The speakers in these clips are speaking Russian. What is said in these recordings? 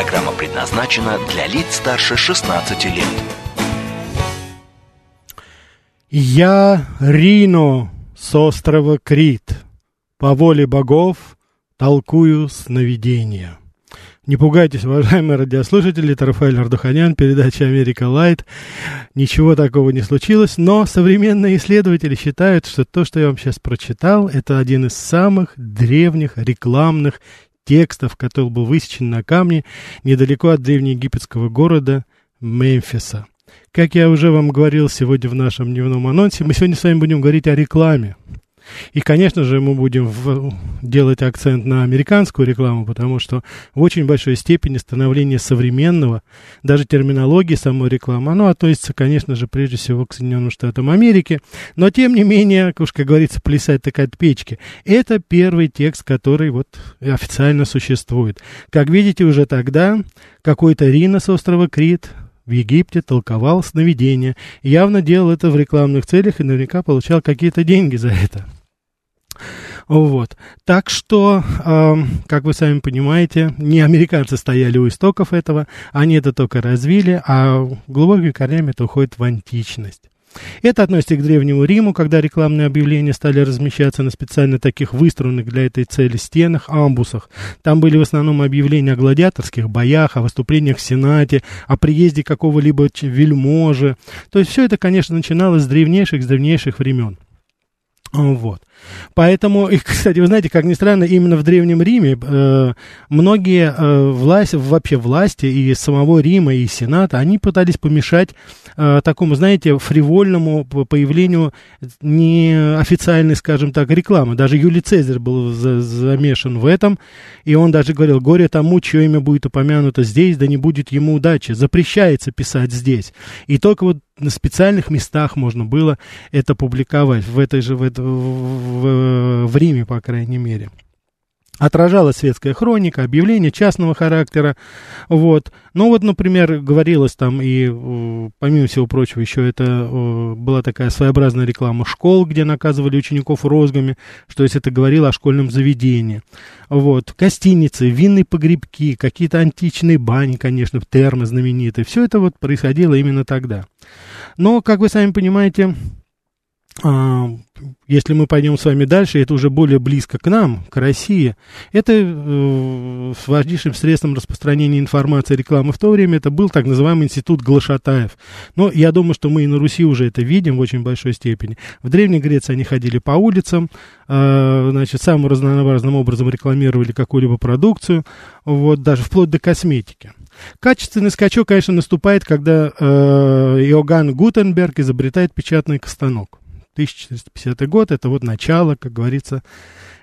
Программа предназначена для лиц старше 16 лет. Я Рино с острова Крит, по воле богов толкую сновидения. Не пугайтесь, уважаемые радиослушатели, это Рафаэль Ардуханян, передача «Америка Лайт». Ничего такого не случилось, но современные исследователи считают, что то, что я вам сейчас прочитал, это один из самых древних рекламных текстов, который был высечен на камне недалеко от древнеегипетского города Мемфиса. Как я уже вам говорил сегодня в нашем дневном анонсе, мы сегодня с вами будем говорить о рекламе. И, конечно же, мы будем в, делать акцент на американскую рекламу, потому что в очень большой степени становление современного, даже терминологии самой рекламы, оно относится, конечно же, прежде всего к Соединенным Штатам Америки. Но, тем не менее, уж, как говорится, плясать так от печки. Это первый текст, который вот официально существует. Как видите, уже тогда какой-то Рина с острова Крит в Египте толковал сновидения. Явно делал это в рекламных целях и наверняка получал какие-то деньги за это. Вот. Так что, э, как вы сами понимаете, не американцы стояли у истоков этого, они это только развили, а глубокими корнями это уходит в античность. Это относится к Древнему Риму, когда рекламные объявления стали размещаться на специально таких выстроенных для этой цели стенах, амбусах. Там были в основном объявления о гладиаторских боях, о выступлениях в Сенате, о приезде какого-либо вельможи. То есть все это, конечно, начиналось с древнейших, с древнейших времен. Вот. Поэтому, и, кстати, вы знаете, как ни странно, именно в Древнем Риме э, многие э, власти, вообще власти и самого Рима, и Сената, они пытались помешать э, такому, знаете, фривольному появлению неофициальной, скажем так, рекламы. Даже Юлий Цезарь был за, замешан в этом, и он даже говорил, горе тому, чье имя будет упомянуто здесь, да не будет ему удачи. Запрещается писать здесь. И только вот на специальных местах можно было это публиковать, в этой же, в, это, в, в Риме, по крайней мере отражалась светская хроника, объявления частного характера, вот. Ну вот, например, говорилось там и, помимо всего прочего, еще это была такая своеобразная реклама школ, где наказывали учеников розгами, что есть это говорило о школьном заведении. Вот, гостиницы, винные погребки, какие-то античные бани, конечно, термы знаменитые, все это вот происходило именно тогда. Но, как вы сами понимаете, если мы пойдем с вами дальше, это уже более близко к нам, к России, это э, с важнейшим средством распространения информации и рекламы в то время, это был так называемый институт Глашатаев. Но я думаю, что мы и на Руси уже это видим в очень большой степени. В Древней Греции они ходили по улицам, э, значит, самым разнообразным образом рекламировали какую-либо продукцию, вот, даже вплоть до косметики. Качественный скачок, конечно, наступает, когда э, Иоганн Гутенберг изобретает печатный станок. 1450 год, это вот начало, как говорится,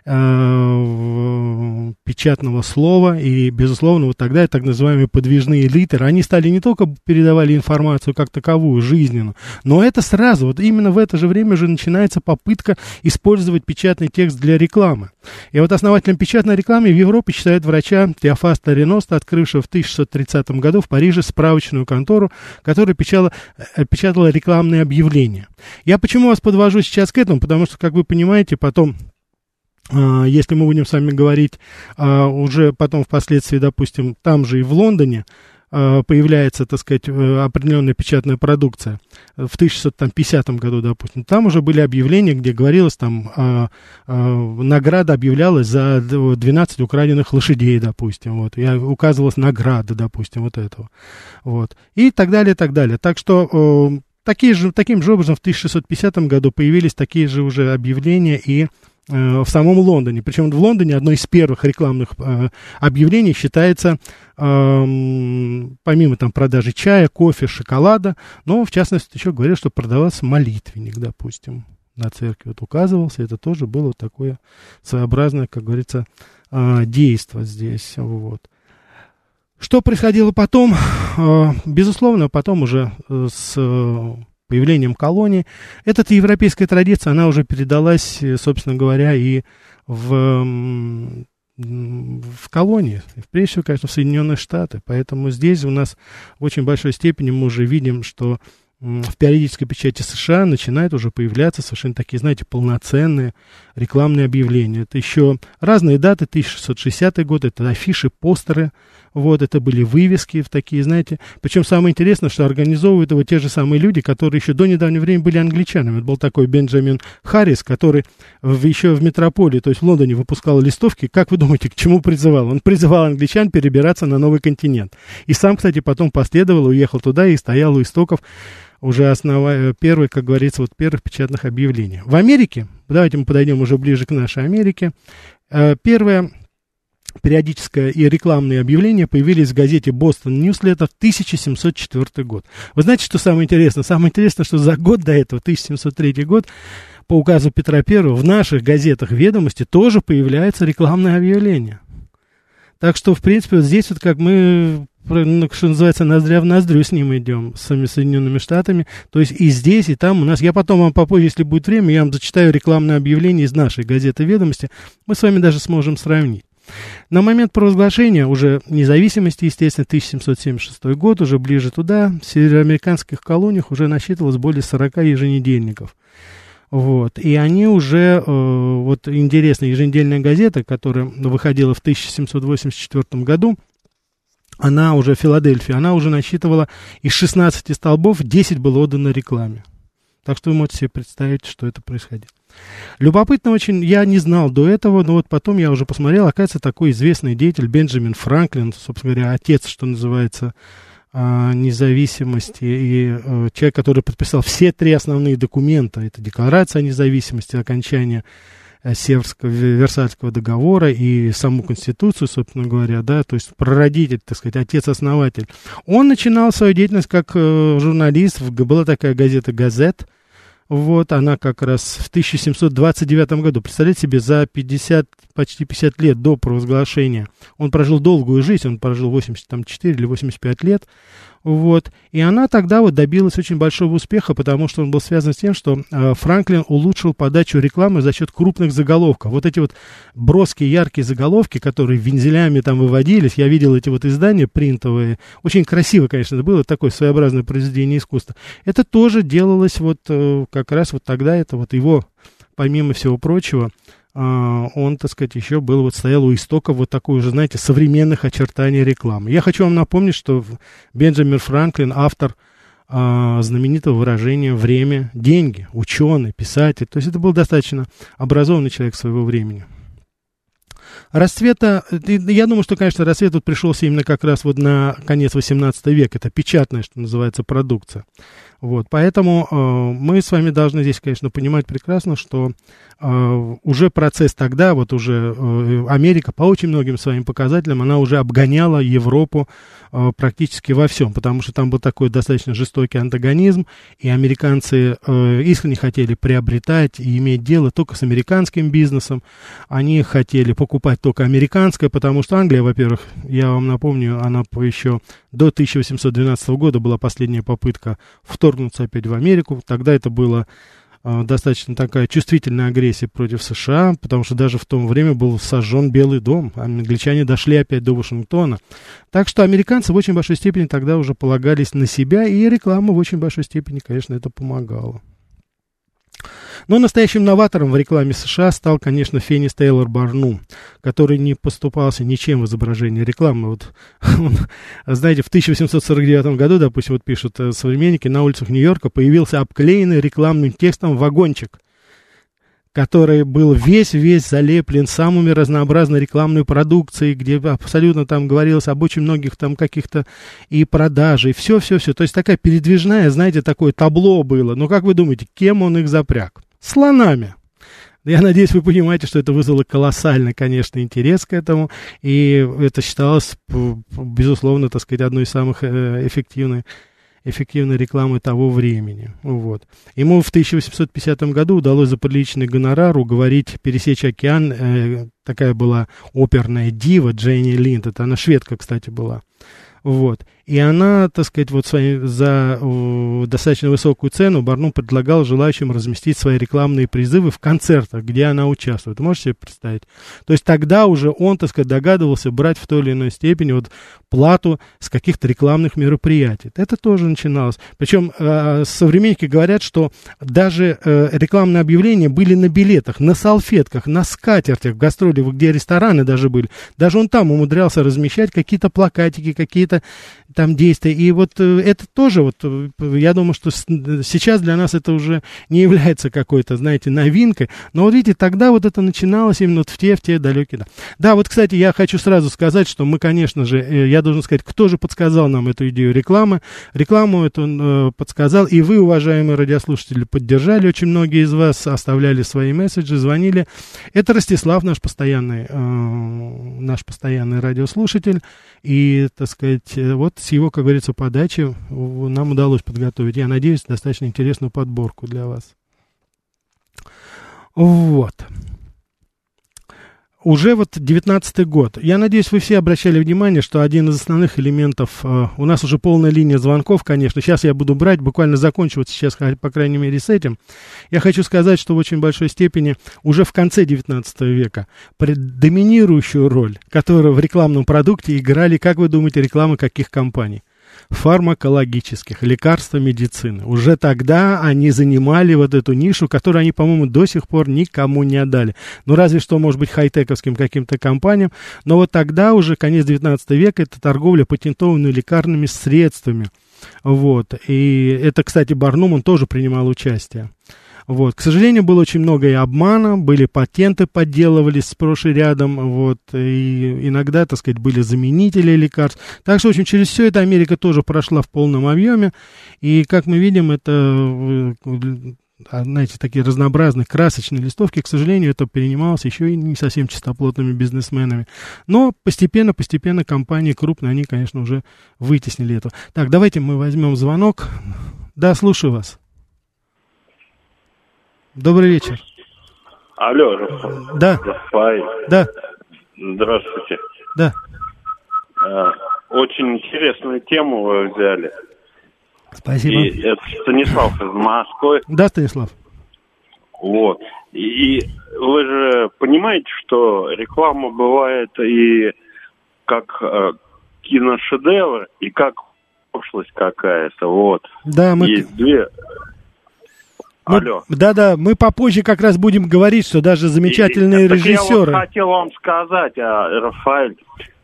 э, печатного слова, и, безусловно, вот тогда так называемые подвижные литеры, они стали не только передавали информацию как таковую, жизненную, но это сразу, вот именно в это же время же начинается попытка использовать печатный текст для рекламы. И вот основателем печатной рекламы в Европе считают врача Теофаста Реноста, открывшего в 1630 году в Париже справочную контору, которая печатала, э, печатала рекламные объявления. Я почему вас подвожу сейчас к этому? Потому что, как вы понимаете, потом если мы будем с вами говорить а, уже потом впоследствии, допустим, там же и в Лондоне, а, появляется, так сказать, э, определенная печатная продукция в 1650 году, допустим, там уже были объявления, где говорилось, там, награда объявлялась за 12 украденных лошадей, допустим, вот, и указывалась награда, допустим, вот этого, вот, и так далее, так далее. Так что такие же, таким же образом в 1650 году появились такие же уже объявления и в самом Лондоне. Причем в Лондоне одно из первых рекламных э, объявлений считается, э, помимо там продажи чая, кофе, шоколада, но в частности еще говорят, что продавался молитвенник, допустим, на церкви вот указывался. Это тоже было такое своеобразное, как говорится, э, действие здесь. Вот. Что происходило потом? безусловно, потом уже с появлением колонии, эта европейская традиция, она уже передалась, собственно говоря, и в, в колонии, прежде всего, конечно, в Соединенные Штаты. Поэтому здесь у нас в очень большой степени мы уже видим, что в периодической печати США начинают уже появляться совершенно такие, знаете, полноценные рекламные объявления. Это еще разные даты, 1660 год, это афиши, постеры, вот, это были вывески в такие, знаете. Причем самое интересное, что организовывают его те же самые люди, которые еще до недавнего времени были англичанами. Это был такой Бенджамин Харрис, который в, еще в метрополии, то есть в Лондоне, выпускал листовки. Как вы думаете, к чему призывал? Он призывал англичан перебираться на новый континент. И сам, кстати, потом последовал, уехал туда и стоял у истоков уже основа, первый, как говорится, вот первых печатных объявлений. В Америке, давайте мы подойдем уже ближе к нашей Америке, э, первое периодическое и рекламные объявления появились в газете «Бостон Ньюслеттер» 1704 год. Вы знаете, что самое интересное? Самое интересное, что за год до этого, 1703 год, по указу Петра I, в наших газетах «Ведомости» тоже появляется рекламное объявление. Так что, в принципе, вот здесь вот как мы ну, что называется, ноздря в ноздрю с ним идем, с самими Соединенными Штатами. То есть и здесь, и там у нас. Я потом вам попозже, если будет время, я вам зачитаю рекламное объявление из нашей газеты «Ведомости». Мы с вами даже сможем сравнить. На момент провозглашения уже независимости, естественно, 1776 год, уже ближе туда, в североамериканских колониях уже насчитывалось более 40 еженедельников. Вот. И они уже, э, вот интересная еженедельная газета, которая выходила в 1784 году, она уже, Филадельфия, она уже насчитывала из 16 столбов 10 было отдано рекламе. Так что вы можете себе представить, что это происходило. Любопытно очень, я не знал до этого, но вот потом я уже посмотрел, оказывается, такой известный деятель Бенджамин Франклин, собственно говоря, отец, что называется, а, независимости, и э, человек, который подписал все три основные документа, это Декларация о независимости, окончание Э, Северского, Версальского договора и саму Конституцию, собственно говоря, да, то есть прародитель, так сказать, отец-основатель. Он начинал свою деятельность как э, журналист, была такая газета «Газет», вот, она как раз в 1729 году, представляете себе, за 50, почти 50 лет до провозглашения, он прожил долгую жизнь, он прожил 84 или 85 лет, вот. И она тогда вот добилась очень большого успеха, потому что он был связан с тем, что э, Франклин улучшил подачу рекламы за счет крупных заголовков. Вот эти вот броские, яркие заголовки, которые вензелями там выводились, я видел эти вот издания принтовые. Очень красиво, конечно, это было такое своеобразное произведение искусства. Это тоже делалось вот э, как раз вот тогда, это вот его, помимо всего прочего, он, так сказать, еще был, вот стоял у истока вот такой уже, знаете, современных очертаний рекламы. Я хочу вам напомнить, что Бенджамин Франклин, автор а, знаменитого выражения «время – деньги», ученый, писатель. То есть это был достаточно образованный человек своего времени. Расцвета, я думаю, что, конечно, расцвет тут пришелся именно как раз вот на конец 18 века. Это печатная, что называется, продукция. Вот, поэтому э, мы с вами должны здесь, конечно, понимать прекрасно, что э, уже процесс тогда, вот уже э, Америка по очень многим своим показателям, она уже обгоняла Европу э, практически во всем, потому что там был такой достаточно жестокий антагонизм, и американцы э, искренне хотели приобретать и иметь дело только с американским бизнесом, они хотели покупать только американское, потому что Англия, во-первых, я вам напомню, она еще до 1812 года была последняя попытка вторгнуться опять в Америку. Тогда это было э, достаточно такая чувствительная агрессия против США, потому что даже в то время был сожжен Белый дом. Англичане дошли опять до Вашингтона. Так что американцы в очень большой степени тогда уже полагались на себя, и реклама в очень большой степени, конечно, это помогала. Но настоящим новатором в рекламе США стал, конечно, Фенис Тейлор Барну, который не поступался ничем в изображении рекламы. Вот он, знаете, в 1849 году, допустим, вот пишут э, современники, на улицах Нью-Йорка появился обклеенный рекламным текстом вагончик который был весь-весь залеплен самыми разнообразной рекламной продукцией, где абсолютно там говорилось об очень многих там каких-то и продажей, все-все-все. То есть такая передвижная, знаете, такое табло было. Но как вы думаете, кем он их запряг? Слонами. Я надеюсь, вы понимаете, что это вызвало колоссальный, конечно, интерес к этому, и это считалось, безусловно, так сказать, одной из самых э, эффективных эффективной рекламы того времени. Вот. Ему в 1850 году удалось за приличный гонорар уговорить пересечь океан. Э, такая была оперная дива Дженни Линд. Это она шведка, кстати, была. Вот. И она, так сказать, вот за достаточно высокую цену Барнум предлагал желающим разместить свои рекламные призывы в концертах, где она участвует. Можете себе представить? То есть тогда уже он, так сказать, догадывался брать в той или иной степени вот плату с каких-то рекламных мероприятий. Это тоже начиналось. Причем э, современники говорят, что даже э, рекламные объявления были на билетах, на салфетках, на скатертях, в гастроли, где рестораны даже были. Даже он там умудрялся размещать какие-то плакатики, какие-то там действия. И вот э, это тоже, вот, э, я думаю, что сейчас для нас это уже не является какой-то, знаете, новинкой. Но вот видите, тогда вот это начиналось именно вот в те, в те далекие. Да. да, вот, кстати, я хочу сразу сказать, что мы, конечно же, э, я должен сказать, кто же подсказал нам эту идею рекламы. Рекламу эту он э, подсказал, и вы, уважаемые радиослушатели, поддержали. Очень многие из вас оставляли свои месседжи, звонили. Это Ростислав, наш постоянный, э, наш постоянный радиослушатель. И, так сказать, вот с его, как говорится, подачи нам удалось подготовить, я надеюсь, достаточно интересную подборку для вас. Вот. Уже вот 19 год. Я надеюсь, вы все обращали внимание, что один из основных элементов... Э, у нас уже полная линия звонков, конечно. Сейчас я буду брать, буквально закончу вот сейчас, по крайней мере, с этим. Я хочу сказать, что в очень большой степени уже в конце 19 века доминирующую роль, которую в рекламном продукте играли, как вы думаете, рекламы каких компаний? Фармакологических, лекарства медицины. Уже тогда они занимали вот эту нишу, которую они, по-моему, до сих пор никому не отдали. Ну, разве что, может быть, хай-тековским каким-то компаниям. Но вот тогда уже, конец 19 века, это торговля патентованными лекарными средствами. Вот. И это, кстати, Барнум, он тоже принимал участие. Вот. К сожалению, было очень много и обмана, были патенты подделывались сплошь и рядом, вот, и иногда, так сказать, были заменители лекарств. Так что, в общем, через все это Америка тоже прошла в полном объеме, и, как мы видим, это э, знаете, такие разнообразные, красочные листовки, к сожалению, это перенималось еще и не совсем чистоплотными бизнесменами. Но постепенно, постепенно компании крупные, они, конечно, уже вытеснили это. Так, давайте мы возьмем звонок. Да, слушаю вас. Добрый вечер. Алло, да. Рафаэль. Да. Здравствуйте. Да. А, очень интересную тему вы взяли. Спасибо. И это Станислав из Москвы. Да, Станислав. Вот. И вы же понимаете, что реклама бывает и как э, киношедевр, и как пошлость какая-то. Вот. Да, мы... Есть две Алло. Да-да, мы попозже как раз будем говорить, что даже замечательные и, режиссеры. Я вот хотел вам сказать, а, Рафаэль,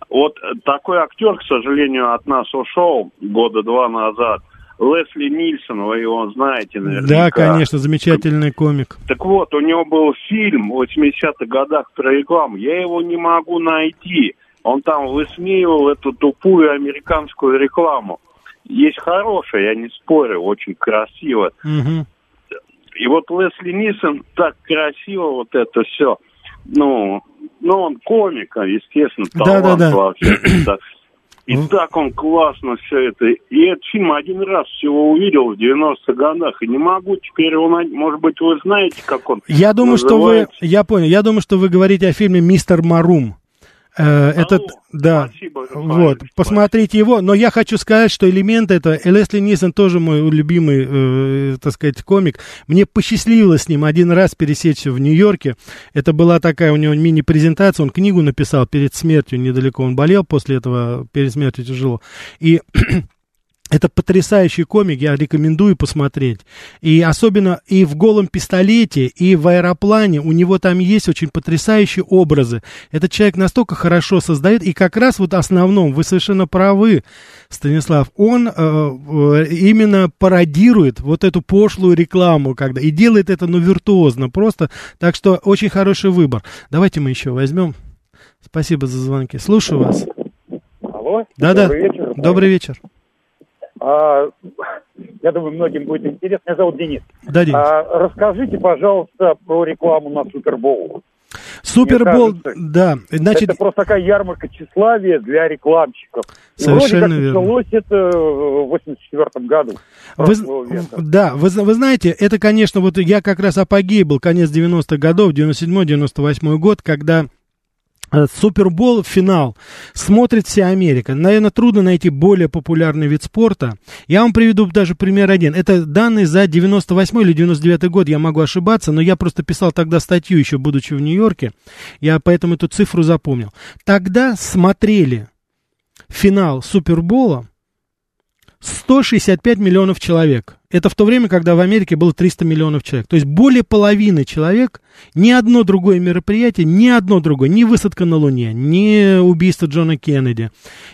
вот такой актер, к сожалению, от нас ушел года два назад. Лесли Нильсон, вы его знаете наверняка. Да, конечно, замечательный комик. Так вот, у него был фильм в 80-х годах про рекламу. Я его не могу найти. Он там высмеивал эту тупую американскую рекламу. Есть хорошая, я не спорю, очень красиво. Угу. И вот Лесли Нисон так красиво вот это все. Ну, ну он комик, а, естественно, талант да, да, да. вообще. И ну. так он классно все это. И этот фильм один раз всего увидел в 90-х годах. И не могу теперь его найти. Может быть, вы знаете, как он Я думаю, называется? что вы... Я понял. Я думаю, что вы говорите о фильме «Мистер Марум». Э, этот, да, спасибо, вот, спасибо. посмотрите его, но я хочу сказать, что элемент это, Лесли Нисон тоже мой любимый, э, так сказать, комик, мне посчастливилось с ним один раз пересечься в Нью-Йорке, это была такая у него мини-презентация, он книгу написал перед смертью, недалеко он болел после этого, перед смертью тяжело, и Это потрясающий комик, я рекомендую посмотреть. И особенно и в «Голом пистолете», и в «Аэроплане» у него там есть очень потрясающие образы. Этот человек настолько хорошо создает, и как раз вот основном, вы совершенно правы, Станислав, он э, э, именно пародирует вот эту пошлую рекламу, когда, и делает это, ну, виртуозно просто. Так что очень хороший выбор. Давайте мы еще возьмем. Спасибо за звонки. Слушаю вас. Алло. Да-да. Добрый вечер. Добрый вечер. А, я думаю, многим будет интересно. Меня зовут Денис. Да, Денис. А, расскажите, пожалуйста, про рекламу на Супербоул. Супербол, да. Значит... Это просто такая ярмарка тщеславия для рекламщиков. Совершенно вроде как верно. началось это в 84 году. Вы, да, вы, вы знаете, это, конечно, вот я как раз апогей был, конец 90-х годов, 97-98 год, когда Супербол, финал. Смотрит вся Америка. Наверное, трудно найти более популярный вид спорта. Я вам приведу даже пример один. Это данные за 98 или 99 год. Я могу ошибаться, но я просто писал тогда статью, еще будучи в Нью-Йорке. Я поэтому эту цифру запомнил. Тогда смотрели финал Супербола 165 миллионов человек. Это в то время, когда в Америке было 300 миллионов человек. То есть более половины человек, ни одно другое мероприятие, ни одно другое, ни высадка на Луне, ни убийство Джона Кеннеди,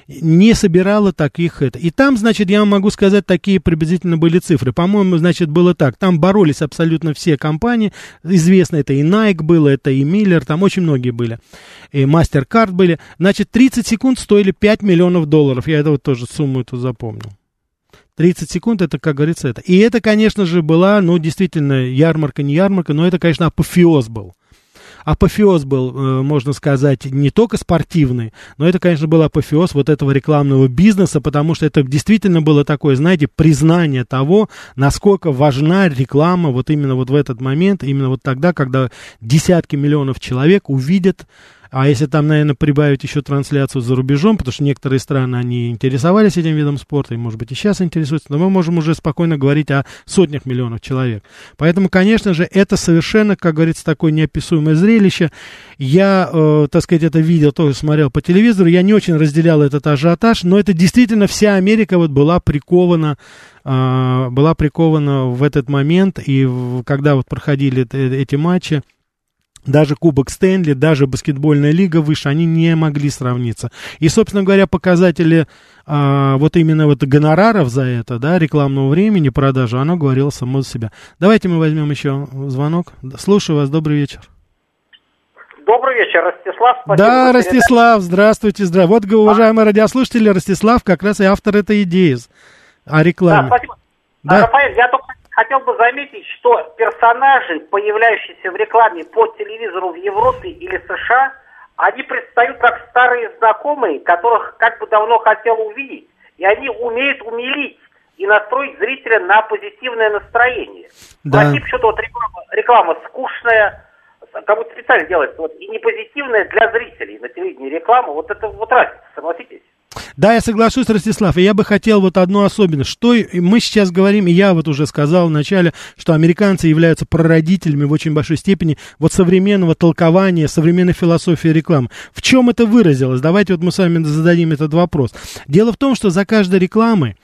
не собирало таких это. И там, значит, я могу сказать, такие приблизительно были цифры. По-моему, значит, было так. Там боролись абсолютно все компании. Известно, это и Nike было, это и Miller, там очень многие были. И MasterCard были. Значит, 30 секунд стоили 5 миллионов долларов. Я это вот тоже сумму эту запомнил. 30 секунд, это, как говорится, это. И это, конечно же, была, ну, действительно, ярмарка, не ярмарка, но это, конечно, апофеоз был. Апофеоз был, э, можно сказать, не только спортивный, но это, конечно, был апофеоз вот этого рекламного бизнеса, потому что это действительно было такое, знаете, признание того, насколько важна реклама вот именно вот в этот момент, именно вот тогда, когда десятки миллионов человек увидят а если там, наверное, прибавить еще трансляцию за рубежом, потому что некоторые страны, они интересовались этим видом спорта, и, может быть, и сейчас интересуются, но мы можем уже спокойно говорить о сотнях миллионов человек. Поэтому, конечно же, это совершенно, как говорится, такое неописуемое зрелище. Я, э, так сказать, это видел, тоже смотрел по телевизору, я не очень разделял этот ажиотаж, но это действительно вся Америка вот была прикована э, была прикована в этот момент, и когда вот проходили эти матчи, даже Кубок Стэнли, даже баскетбольная лига выше, они не могли сравниться. И, собственно говоря, показатели а, вот именно вот гонораров за это, да, рекламного времени, продажи, оно говорило само за себя. Давайте мы возьмем еще звонок. Слушаю вас, добрый вечер. Добрый вечер, Ростислав. Да, Ростислав, здравствуйте, здравствуйте. Вот, уважаемые а? радиослушатели, Ростислав как раз и автор этой идеи о рекламе. Да, спасибо. Да. А, Рафаэль, я только хотел бы заметить, что персонажи, появляющиеся в рекламе по телевизору в Европе или США, они предстают как старые знакомые, которых как бы давно хотел увидеть, и они умеют умилить и настроить зрителя на позитивное настроение. Да. А типа что-то вот реклама, реклама скучная, как будто специально делается, вот, и не позитивная для зрителей на телевидении реклама, вот это вот разница, согласитесь? Да, я соглашусь, Ростислав, и я бы хотел вот одну особенность. Что мы сейчас говорим, и я вот уже сказал вначале, что американцы являются прародителями в очень большой степени вот современного толкования, современной философии рекламы. В чем это выразилось? Давайте вот мы с вами зададим этот вопрос. Дело в том, что за каждой рекламой,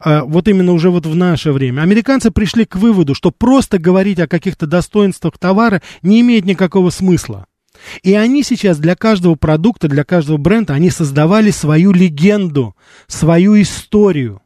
а, вот именно уже вот в наше время, американцы пришли к выводу, что просто говорить о каких-то достоинствах товара не имеет никакого смысла. И они сейчас для каждого продукта, для каждого бренда, они создавали свою легенду, свою историю.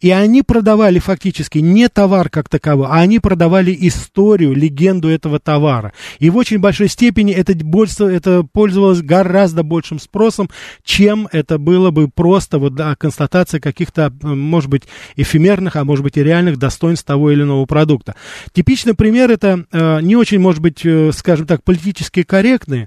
И они продавали фактически не товар как таковой, а они продавали историю, легенду этого товара. И в очень большой степени это, больше, это пользовалось гораздо большим спросом, чем это было бы просто вот, да, констатация каких-то, может быть, эфемерных, а может быть и реальных достоинств того или иного продукта. Типичный пример это э, не очень, может быть, э, скажем так, политически корректный,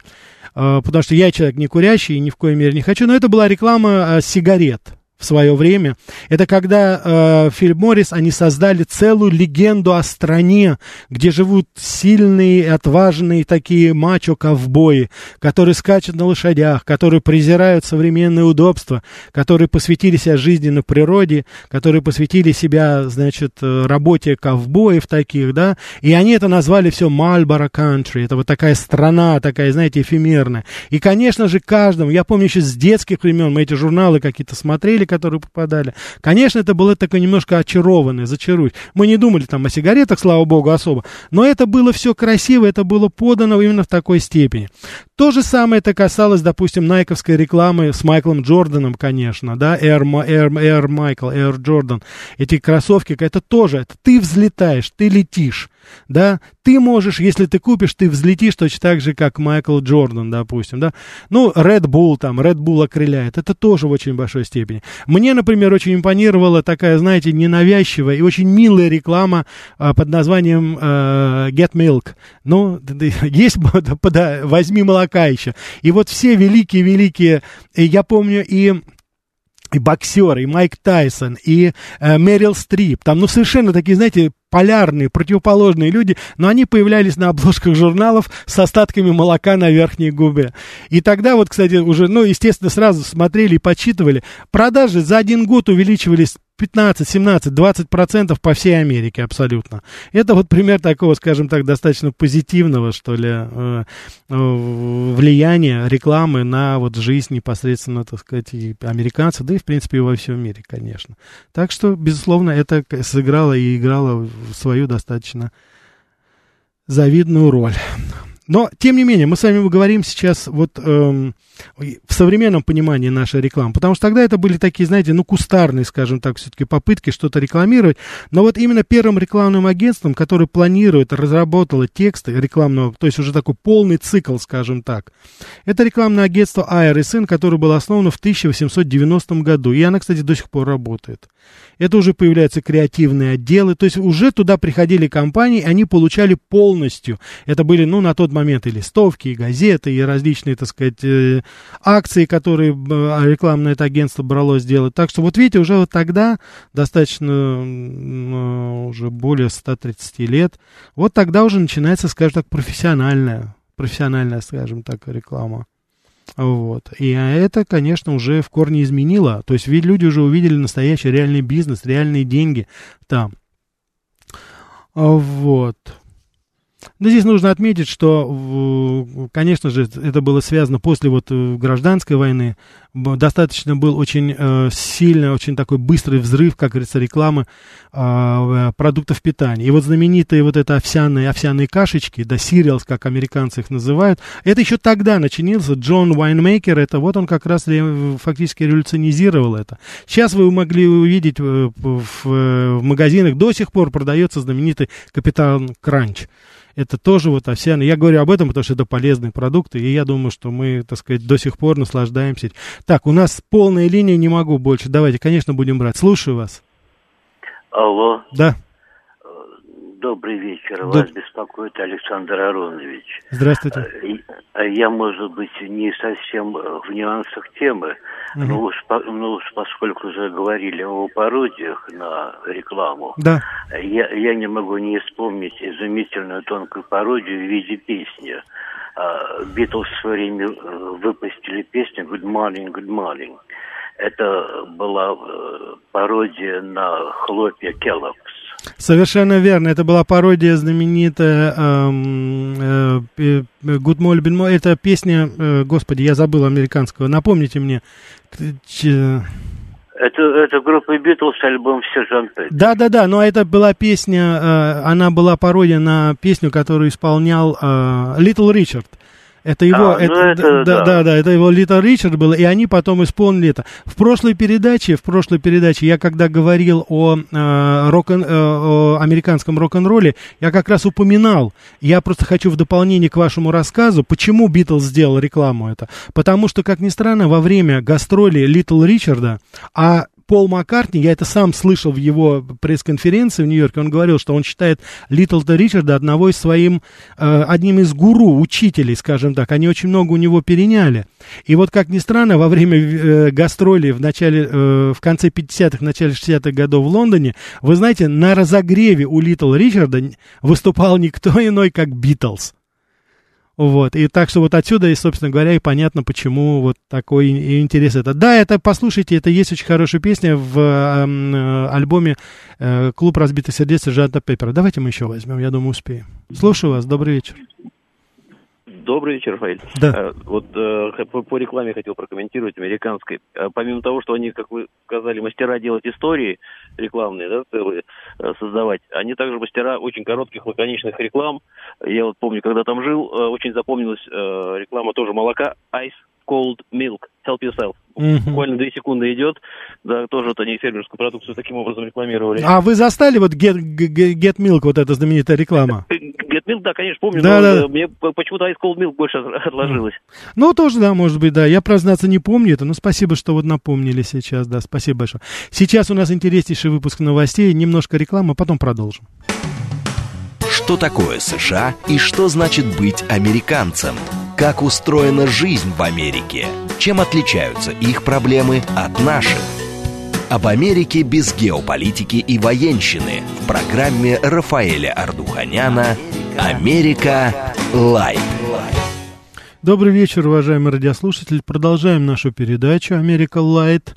э, потому что я человек не курящий и ни в коей мере не хочу, но это была реклама э, сигарет в свое время. Это когда э, Филипп Моррис, они создали целую легенду о стране, где живут сильные, отважные такие мачо-ковбои, которые скачут на лошадях, которые презирают современные удобства, которые посвятили себя жизни на природе, которые посвятили себя, значит, э, работе ковбоев таких, да, и они это назвали все Marlboro Country, это вот такая страна, такая, знаете, эфемерная. И, конечно же, каждому, я помню еще с детских времен, мы эти журналы какие-то смотрели, которые попадали. Конечно, это было такое немножко очарованное, зачаруюсь. Мы не думали там о сигаретах, слава богу, особо. Но это было все красиво, это было подано именно в такой степени. То же самое это касалось, допустим, найковской рекламы с Майклом Джорданом, конечно, да, Air, Air, Air Michael, Air Jordan. Эти кроссовки, это тоже, это ты взлетаешь, ты летишь да, ты можешь, если ты купишь, ты взлетишь точно так же, как Майкл Джордан, допустим, да, ну, Red Bull там, Red Bull окрыляет, это тоже в очень большой степени. Мне, например, очень импонировала такая, знаете, ненавязчивая и очень милая реклама а, под названием а, Get Milk, ну, есть, да, возьми молока еще, и вот все великие-великие, я помню, и и боксеры, и Майк Тайсон, и э, Мэрил Стрип. Там, ну, совершенно такие, знаете, полярные, противоположные люди, но они появлялись на обложках журналов с остатками молока на верхней губе. И тогда вот, кстати, уже, ну, естественно, сразу смотрели и подсчитывали. Продажи за один год увеличивались 15, 17, 20 процентов по всей Америке абсолютно. Это вот пример такого, скажем так, достаточно позитивного, что ли, э, э, влияния рекламы на вот жизнь непосредственно, так сказать, и американцев, да и, в принципе, и во всем мире, конечно. Так что, безусловно, это сыграло и играло свою достаточно завидную роль. Но, тем не менее, мы с вами говорим сейчас вот эм, в современном понимании нашей рекламы, потому что тогда это были такие, знаете, ну, кустарные, скажем так, все-таки попытки что-то рекламировать, но вот именно первым рекламным агентством, которое планирует, разработало тексты рекламного, то есть уже такой полный цикл, скажем так, это рекламное агентство Сын, которое было основано в 1890 году, и она, кстати, до сих пор работает. Это уже появляются креативные отделы, то есть уже туда приходили компании, они получали полностью, это были, ну, на тот и листовки, и газеты, и различные, так сказать, э, акции, которые э, рекламное это агентство брало сделать. Так что вот видите, уже вот тогда, достаточно э, уже более 130 лет, вот тогда уже начинается, скажем так, профессиональная, профессиональная, скажем так, реклама. Вот. И это, конечно, уже в корне изменило. То есть ведь люди уже увидели настоящий реальный бизнес, реальные деньги там. Вот. Но здесь нужно отметить, что, конечно же, это было связано после вот э, гражданской войны. Достаточно был очень э, сильный, очень такой быстрый взрыв, как говорится, рекламы а, э, продуктов питания. И вот знаменитые вот это овсяные, овсяные кашечки, да, cereals, как американцы их называют, это еще тогда начинился. Джон Вайнмейкер, это вот он как раз фактически революционизировал это. Сейчас вы могли увидеть в, в, в магазинах, до сих пор продается знаменитый Капитан Кранч это тоже вот овсяный. Я говорю об этом, потому что это полезные продукты, и я думаю, что мы, так сказать, до сих пор наслаждаемся. Так, у нас полная линия, не могу больше. Давайте, конечно, будем брать. Слушаю вас. Алло. Да. Добрый вечер. Вас да. беспокоит Александр Аронович. Здравствуйте. Э, я, может быть, не совсем в нюансах темы, угу. но, уж, но уж поскольку уже говорили о пародиях на рекламу, да. я, я не могу не вспомнить изумительную тонкую пародию в виде песни. Битлз в свое время э, выпустили песню «Good morning, good morning». Это была э, пародия на хлопья Келлоггс. Совершенно верно. Это была пародия знаменитая эм, э, Good Morning, Это песня, э, господи, я забыл американского. Напомните мне. Это, это группа Битлз, альбом «Сержант Пеппер». Да-да-да, но это была песня, э, она была пародия на песню, которую исполнял э, Литл Ричард. Это его, а, это, ну это, да, да, да, да, это его Литл Ричард было, и они потом исполнили это. В прошлой передаче, в прошлой передаче я когда говорил о, э, рок э, о американском рок-н-ролле, я как раз упоминал, я просто хочу в дополнение к вашему рассказу, почему Битлз сделал рекламу это. Потому что, как ни странно, во время гастроли Литл Ричарда, а Пол Маккартни, я это сам слышал в его пресс-конференции в Нью-Йорке, он говорил, что он считает Литлта Ричарда одного из своим, э, одним из гуру, учителей, скажем так. Они очень много у него переняли. И вот, как ни странно, во время э, гастролей в начале, э, в конце 50-х, начале 60-х годов в Лондоне, вы знаете, на разогреве у Литл Ричарда выступал никто иной, как Битлз. Вот, и так что вот отсюда, и, собственно говоря, и понятно, почему вот такой интерес это. Да, это, послушайте, это есть очень хорошая песня в э, альбоме э, «Клуб разбитых сердец» Сержанта Пеппера. Давайте мы еще возьмем, я думаю, успеем. Слушаю вас, добрый вечер. Добрый вечер, Рафаэль. Да. Э, вот э, по, рекламе хотел прокомментировать американской. Э, помимо того, что они, как вы сказали, мастера делать истории рекламные, да, целые создавать, они также мастера очень коротких, лаконичных реклам. Я вот помню, когда там жил, очень запомнилась реклама тоже молока Ice Cold Milk, Help Yourself. Mm-hmm. Буквально две секунды идет. Да, тоже вот они фермерскую продукцию таким образом рекламировали. А вы застали вот Get, Get Milk, вот эта знаменитая реклама? Get Milk, да, конечно, помню, да, но да. Э, мне почему-то Ice Cold Milk больше отложилось. Ну, тоже, да, может быть, да. Я, признаться, не помню это, но спасибо, что вот напомнили сейчас, да, спасибо большое. Сейчас у нас интереснейший выпуск новостей, немножко рекламы, потом продолжим. Что такое США и что значит быть американцем? Как устроена жизнь в Америке? Чем отличаются их проблемы от наших? Об Америке без геополитики и военщины в программе Рафаэля Ардуханяна «Америка. Light». Добрый вечер, уважаемые радиослушатели. Продолжаем нашу передачу «Америка Light».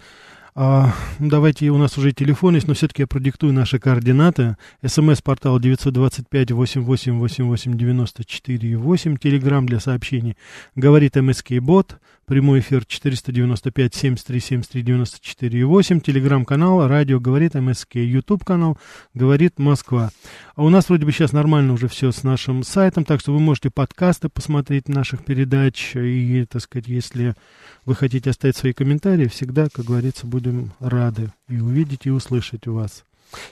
А, давайте, у нас уже телефон есть, но все-таки я продиктую наши координаты. СМС-портал 925-88-98-94-8. Телеграмм для сообщений говорит МСК Бот. Прямой эфир 495-7373-94-8. Телеграм-канал «Радио говорит МСК». Ютуб-канал «Говорит Москва». А у нас вроде бы сейчас нормально уже все с нашим сайтом, так что вы можете подкасты посмотреть наших передач. И, так сказать, если вы хотите оставить свои комментарии, всегда, как говорится, будем рады и увидеть, и услышать вас.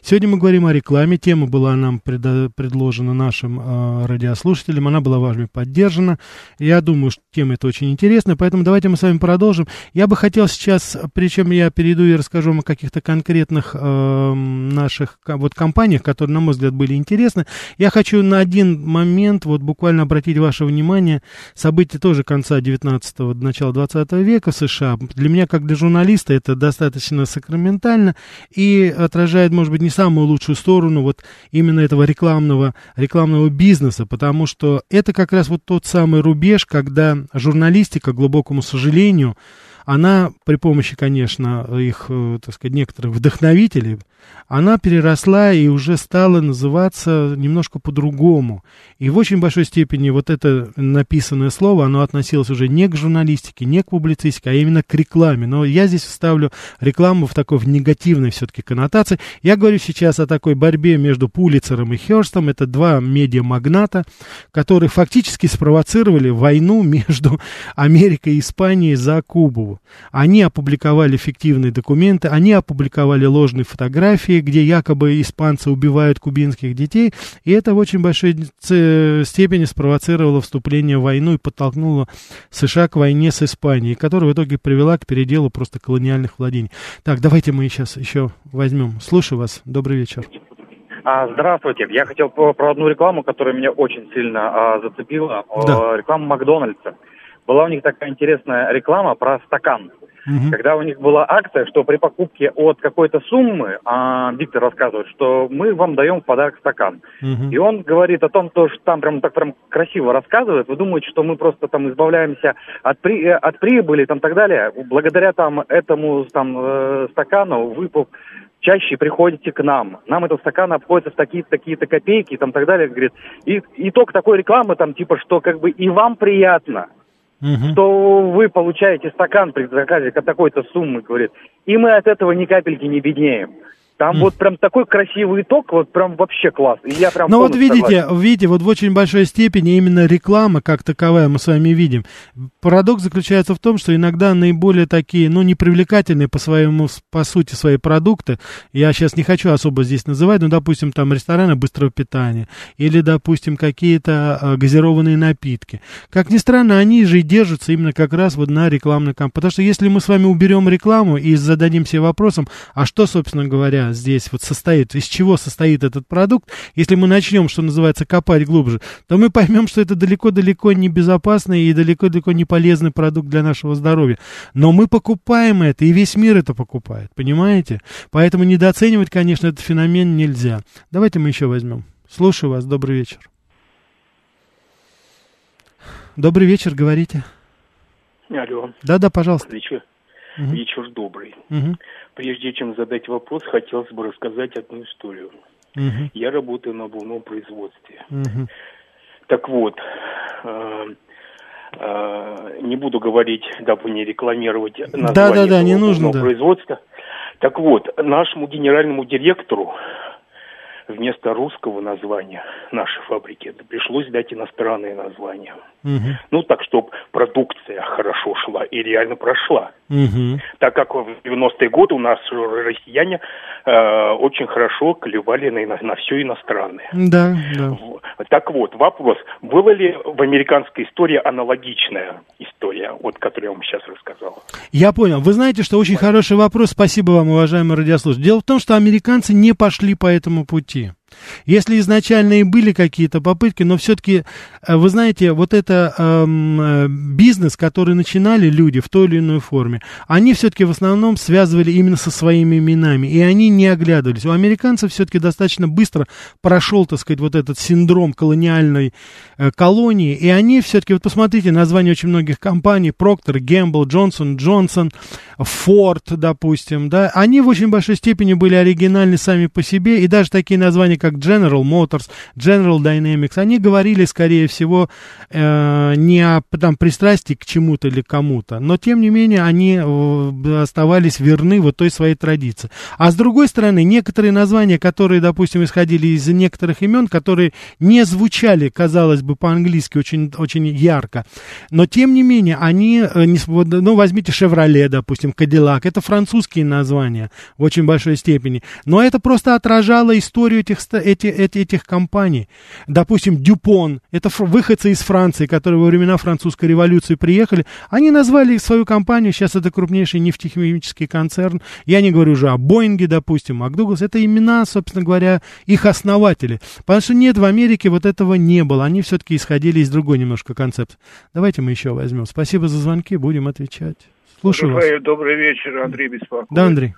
Сегодня мы говорим о рекламе. Тема была нам пред, предложена нашим э, радиослушателям. Она была вами поддержана. Я думаю, что тема эта очень интересная, поэтому давайте мы с вами продолжим. Я бы хотел сейчас, причем я перейду и расскажу вам о каких-то конкретных э, наших вот компаниях, которые, на мой взгляд, были интересны. Я хочу на один момент вот буквально обратить ваше внимание. События тоже конца 19-го, начала 20 века в США. Для меня, как для журналиста, это достаточно сакраментально и отражает, может может быть, не самую лучшую сторону вот именно этого рекламного, рекламного бизнеса, потому что это как раз вот тот самый рубеж, когда журналистика, к глубокому сожалению, она при помощи, конечно, их, э, так сказать, некоторых вдохновителей, она переросла и уже стала называться немножко по-другому. И в очень большой степени вот это написанное слово, оно относилось уже не к журналистике, не к публицистике, а именно к рекламе. Но я здесь вставлю рекламу в такой в негативной все-таки коннотации. Я говорю сейчас о такой борьбе между Пулицером и Херстом. Это два медиамагната, которые фактически спровоцировали войну между Америкой и Испанией за Кубу. Они опубликовали фиктивные документы, они опубликовали ложные фотографии, где якобы испанцы убивают кубинских детей, и это в очень большой степени спровоцировало вступление в войну и подтолкнуло США к войне с Испанией, которая в итоге привела к переделу просто колониальных владений. Так, давайте мы сейчас еще возьмем. Слушаю вас. Добрый вечер. А, здравствуйте. Я хотел про, одну рекламу, которая меня очень сильно а, зацепила. Да. Рекламу Макдональдса. Была у них такая интересная реклама про стакан угу. когда у них была акция, что при покупке от какой-то суммы, а, Виктор рассказывает, что мы вам даем в подарок стакан. Угу. И он говорит о том, что там прям так прям красиво рассказывает. Вы думаете, что мы просто там избавляемся от, при, э, от прибыли там так далее. Благодаря там этому там э, стакану вы чаще приходите к нам. Нам этот стакан обходится в такие-то такие-то копейки там так далее. Говорит, и итог такой рекламы там типа, что как бы и вам приятно, угу. что вы получаете стакан при заказе такой-то суммы, говорит, и мы от этого ни капельки не беднеем. Там mm. вот прям такой красивый итог, вот прям вообще класс. И я прям Ну вот видите, согласен. видите, вот в очень большой степени именно реклама как таковая мы с вами видим. Парадокс заключается в том, что иногда наиболее такие, ну, непривлекательные по своему, по сути, свои продукты, я сейчас не хочу особо здесь называть, ну, допустим, там рестораны быстрого питания, или, допустим, какие-то э, газированные напитки. Как ни странно, они же и держатся именно как раз вот на рекламной кампании. Потому что если мы с вами уберем рекламу и зададим себе вопросом, а что, собственно говоря, здесь вот состоит, из чего состоит этот продукт, если мы начнем, что называется, копать глубже, то мы поймем, что это далеко-далеко не безопасный и далеко-далеко не полезный продукт для нашего здоровья. Но мы покупаем это, и весь мир это покупает, понимаете? Поэтому недооценивать, конечно, этот феномен нельзя. Давайте мы еще возьмем. Слушаю вас, добрый вечер. Добрый вечер, говорите. Алло. Да-да, пожалуйста. Вечер, угу. вечер добрый. Угу. Прежде чем задать вопрос, хотелось бы рассказать одну историю. Угу. Я работаю на обувном производстве. Угу. Так вот, э, э, не буду говорить, дабы не рекламировать название да, да, да, не нужно, да. производства. Так вот, нашему генеральному директору вместо русского названия нашей фабрики пришлось дать иностранное название. Угу. Ну, так, чтобы продукция хорошо шла и реально прошла. Угу. Так как в 90-е годы у нас россияне э, очень хорошо клевали на, на все иностранное. Да, да. Так вот, вопрос, была ли в американской истории аналогичная история, вот, которую я вам сейчас рассказал? Я понял. Вы знаете, что очень хороший вопрос. Спасибо вам, уважаемый радиослушатель. Дело в том, что американцы не пошли по этому пути. Если изначально и были какие-то попытки, но все-таки, э, вы знаете, вот это эм, э, бизнес, который начинали люди в той или иной форме, они все-таки в основном связывали именно со своими именами, и они не оглядывались. У американцев все-таки достаточно быстро прошел, так сказать, вот этот синдром колониальной э, колонии, и они все-таки, вот посмотрите, название очень многих компаний, Procter, Gamble, Johnson, Johnson, Ford, допустим, да, они в очень большой степени были оригинальны сами по себе, и даже такие названия, как General Motors, General Dynamics, они говорили, скорее всего, э, не о там, пристрастии к чему-то или кому-то, но, тем не менее, они э, оставались верны вот той своей традиции. А с другой стороны, некоторые названия, которые, допустим, исходили из некоторых имен, которые не звучали, казалось бы, по-английски очень, очень ярко, но, тем не менее, они, э, ну, возьмите Chevrolet, допустим, Cadillac, это французские названия в очень большой степени, но это просто отражало историю этих, эти, эти, этих компаний. Допустим, Дюпон, это выходцы из Франции, которые во времена французской революции приехали, они назвали свою компанию, сейчас это крупнейший нефтехимический концерн, я не говорю уже о Боинге, допустим, МакДуглас, это имена, собственно говоря, их основатели. Потому что нет, в Америке вот этого не было, они все-таки исходили из другой немножко концепции. Давайте мы еще возьмем. Спасибо за звонки, будем отвечать. Слушаю Рафаэль, вас. добрый вечер, Андрей Беспокоит. Да, Андрей.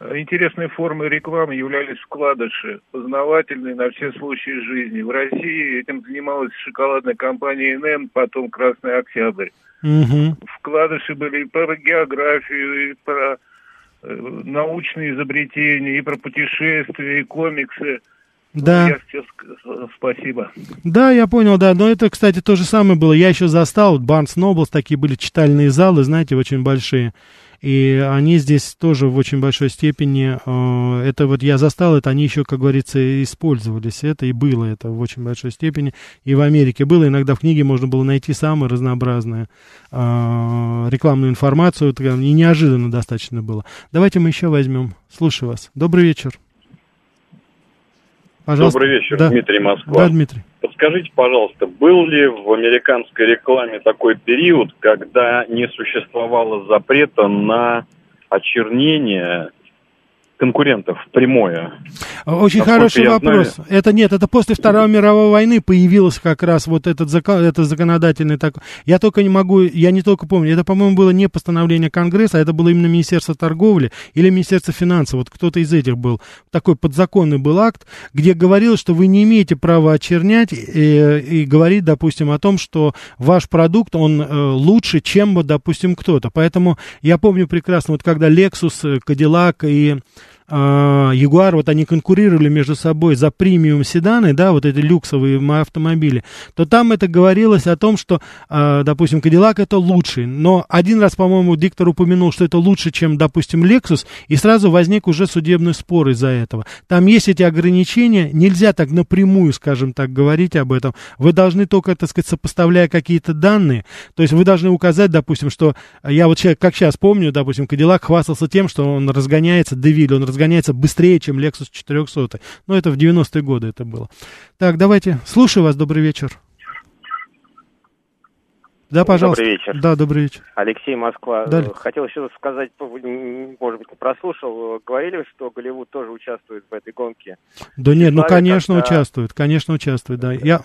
Интересной формой рекламы являлись вкладыши, познавательные на все случаи жизни. В России этим занималась шоколадная компания НМ, потом Красный Октябрь. Угу. Вкладыши были и про географию, и про э, научные изобретения, и про путешествия, и комиксы. Да. Я сейчас спасибо. Да, я понял, да. Но это, кстати, то же самое было. Я еще застал, Барнс Ноблс, такие были читальные залы, знаете, очень большие. И они здесь тоже в очень большой степени, э, это вот я застал, это они еще, как говорится, использовались. Это и было это в очень большой степени. И в Америке было, иногда в книге можно было найти самую разнообразную э, рекламную информацию, и неожиданно достаточно было. Давайте мы еще возьмем. Слушаю вас. Добрый вечер. Пожалуйста. Добрый вечер, да. Дмитрий Москва. Да, Дмитрий. Подскажите, пожалуйста, был ли в американской рекламе такой период, когда не существовало запрета на очернение конкурентов прямое? Очень Насколько хороший вопрос. Знаю... Это нет, это после Второй мировой войны появилось как раз вот этот, закон, этот законодательный такой. Я только не могу, я не только помню, это, по-моему, было не постановление Конгресса, а это было именно Министерство торговли или Министерство финансов. Вот кто-то из этих был. Такой подзаконный был акт, где говорилось, что вы не имеете права очернять и, и говорить, допустим, о том, что ваш продукт, он э, лучше, чем, допустим, кто-то. Поэтому я помню прекрасно, вот когда Lexus, Cadillac и Ягуар, вот они конкурировали между собой за премиум седаны, да, вот эти люксовые автомобили, то там это говорилось о том, что, а, допустим, Кадиллак это лучший, но один раз, по-моему, диктор упомянул, что это лучше, чем, допустим, Lexus, и сразу возник уже судебный спор из-за этого. Там есть эти ограничения, нельзя так напрямую, скажем так, говорить об этом. Вы должны только, так сказать, сопоставляя какие-то данные, то есть вы должны указать, допустим, что я вот как сейчас помню, допустим, Кадиллак хвастался тем, что он разгоняется, Девиль, он разгоняется разгоняется быстрее, чем Lexus 400. Ну, это в 90-е годы это было. Так, давайте. Слушаю вас. Добрый вечер. Да, пожалуйста. Добрый вечер. Да, добрый вечер. Алексей Москва. Да. Хотел еще сказать, может быть, не прослушал. Говорили, что Голливуд тоже участвует в этой гонке. Да нет, ну, конечно, когда... участвует. Конечно, участвует, да. Я...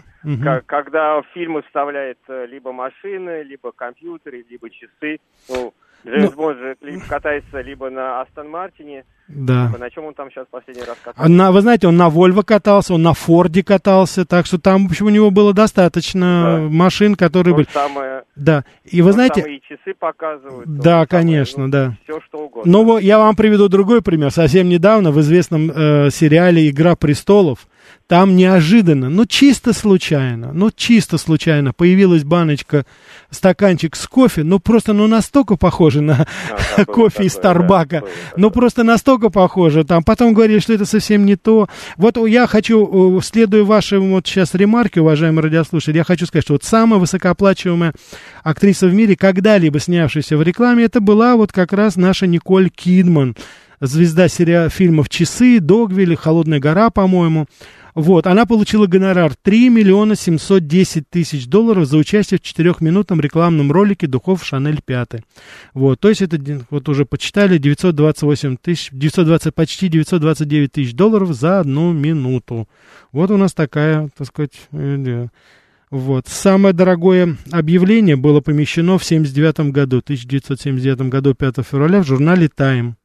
Когда в фильмы вставляет э, либо машины, либо компьютеры, либо часы, ну, Джеймс ну, Бонд же катается либо на Астон Мартине, да. либо на чем он там сейчас последний раз катался? На, вы знаете, он на Вольво катался, он на Форде катался, так что там, в общем, у него было достаточно да. машин, которые то были... Самое, да, и вы знаете... и часы показывают. Да, конечно, самое, ну, да. Все что угодно. Но я вам приведу другой пример. Совсем недавно в известном э, сериале «Игра престолов» там неожиданно, ну чисто случайно, ну чисто случайно появилась баночка, стаканчик с кофе, ну просто ну настолько похоже на а, кофе из Старбака, да, ну просто настолько похоже, там потом говорили, что это совсем не то. Вот я хочу, следуя вашим вот сейчас ремарке, уважаемые радиослушатели, я хочу сказать, что вот самая высокооплачиваемая актриса в мире, когда-либо снявшаяся в рекламе, это была вот как раз наша Николь Кидман. Звезда сериала фильмов «Часы», «Догвиль», «Холодная гора», по-моему. Вот, она получила гонорар 3 миллиона 710 тысяч долларов за участие в четырехминутном рекламном ролике духов Шанель 5. Вот, то есть это, вот уже почитали, 928 тысяч, 920, почти 929 тысяч долларов за одну минуту. Вот у нас такая, так сказать, э, вот. Самое дорогое объявление было помещено в 1979 году, 1979 году, 5 февраля, в журнале Time.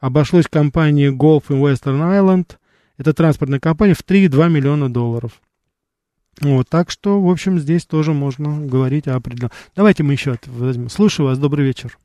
Обошлось компании Golf in Western Island – это транспортная компания, в 3,2 миллиона долларов. Вот, так что, в общем, здесь тоже можно говорить о определенном. Давайте мы еще возьмем. Слушаю вас, добрый вечер.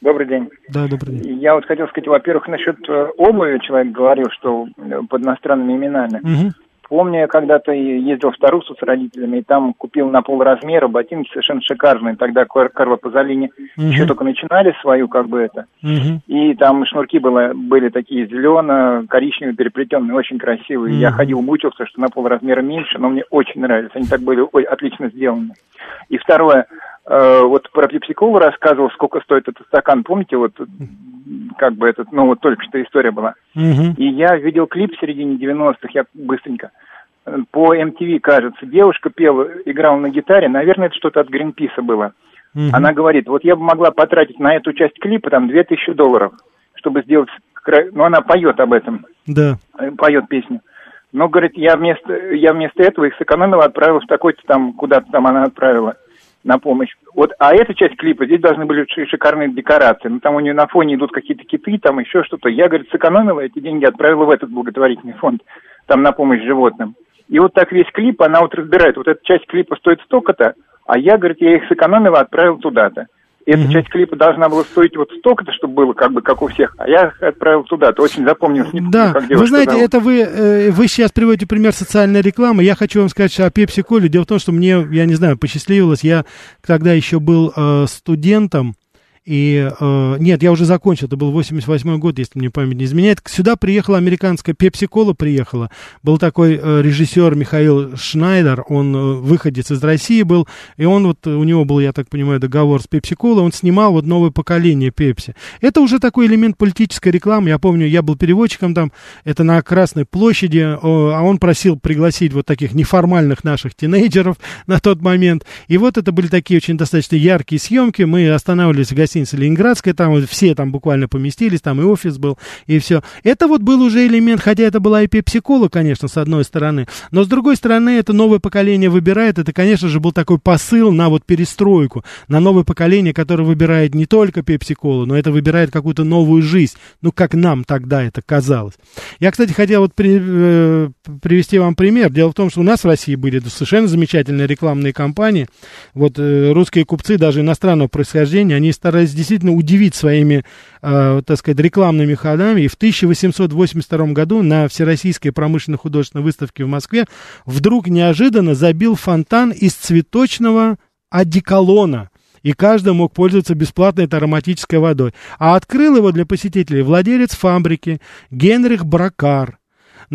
Добрый день. Да, добрый день. Я вот хотел сказать, во-первых, насчет э, обуви человек говорил, что э, под иностранными именами. Угу. Помню, я когда-то ездил в Тарусу с родителями, и там купил на пол размера ботинки совершенно шикарные. Тогда Карло Пазолини угу. еще только начинали свою, как бы это. Угу. И там шнурки было, были такие зелено-коричневые, переплетенные, очень красивые. Угу. Я ходил, мучился, что на пол размера меньше, но мне очень нравились. Они так были ой, отлично сделаны. И второе, вот про пепсиколу рассказывал, сколько стоит этот стакан. Помните, вот как бы этот, ну вот только что история была. Угу. И я видел клип в середине 90-х, я быстренько, по MTV, кажется, девушка пела, играла на гитаре, наверное, это что-то от Гринписа было. Угу. Она говорит, вот я бы могла потратить на эту часть клипа там 2000 долларов, чтобы сделать, ну она поет об этом. Да. Э, поет песню. Но, говорит, я вместо, я вместо этого их сэкономила, отправила в такой-то там, куда-то там она отправила на помощь. Вот, а эта часть клипа, здесь должны были шикарные декорации. Ну, там у нее на фоне идут какие-то киты, там еще что-то. Я, говорит, сэкономила эти деньги, отправила в этот благотворительный фонд, там на помощь животным. И вот так весь клип, она вот разбирает, вот эта часть клипа стоит столько-то, а я, говорит, я их сэкономила, отправил туда-то. И эта mm-hmm. часть клипа должна была стоить вот столько-то, чтобы было как бы как у всех, а я отправил туда. Ты очень запомнил. Не да, как вы знаете, зовут. это вы, э, вы сейчас приводите пример социальной рекламы. Я хочу вам сказать о Пепси Коле. Дело в том, что мне, я не знаю, посчастливилось, я тогда еще был э, студентом, и э, нет, я уже закончил, это был 88 год, если мне память не изменяет. Сюда приехала американская Пепси-кола приехала. Был такой э, режиссер Михаил Шнайдер, он э, выходец из России был, и он вот, у него был, я так понимаю, договор с Пепси-колой, он снимал вот новое поколение Пепси. Это уже такой элемент политической рекламы. Я помню, я был переводчиком там, это на Красной площади, э, а он просил пригласить вот таких неформальных наших тинейджеров на тот момент. И вот это были такие очень достаточно яркие съемки. Мы останавливались в гостинице гостиница Ленинградская, там все там буквально поместились, там и офис был, и все. Это вот был уже элемент, хотя это была и пепси-кола, конечно, с одной стороны, но с другой стороны, это новое поколение выбирает, это, конечно же, был такой посыл на вот перестройку, на новое поколение, которое выбирает не только пепси-колу, но это выбирает какую-то новую жизнь, ну, как нам тогда это казалось. Я, кстати, хотел вот при, э, привести вам пример. Дело в том, что у нас в России были совершенно замечательные рекламные кампании. Вот э, русские купцы, даже иностранного происхождения, они старались старались действительно удивить своими, э, так сказать, рекламными ходами. И в 1882 году на Всероссийской промышленно-художественной выставке в Москве вдруг неожиданно забил фонтан из цветочного одеколона и каждый мог пользоваться бесплатной ароматической водой. А открыл его для посетителей владелец фабрики Генрих Бракар –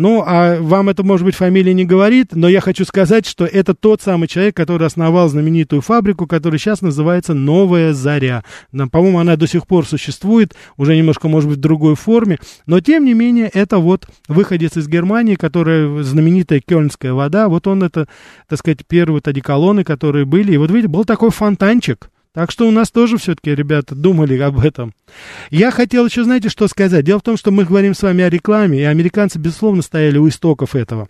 ну, а вам это, может быть, фамилия не говорит, но я хочу сказать, что это тот самый человек, который основал знаменитую фабрику, которая сейчас называется «Новая Заря». По-моему, она до сих пор существует, уже немножко, может быть, в другой форме, но, тем не менее, это вот выходец из Германии, которая знаменитая кёльнская вода, вот он это, так сказать, первые вот одеколоны, которые были, и вот видите, был такой фонтанчик, так что у нас тоже все-таки ребята думали об этом. Я хотел еще, знаете, что сказать. Дело в том, что мы говорим с вами о рекламе, и американцы, безусловно, стояли у истоков этого.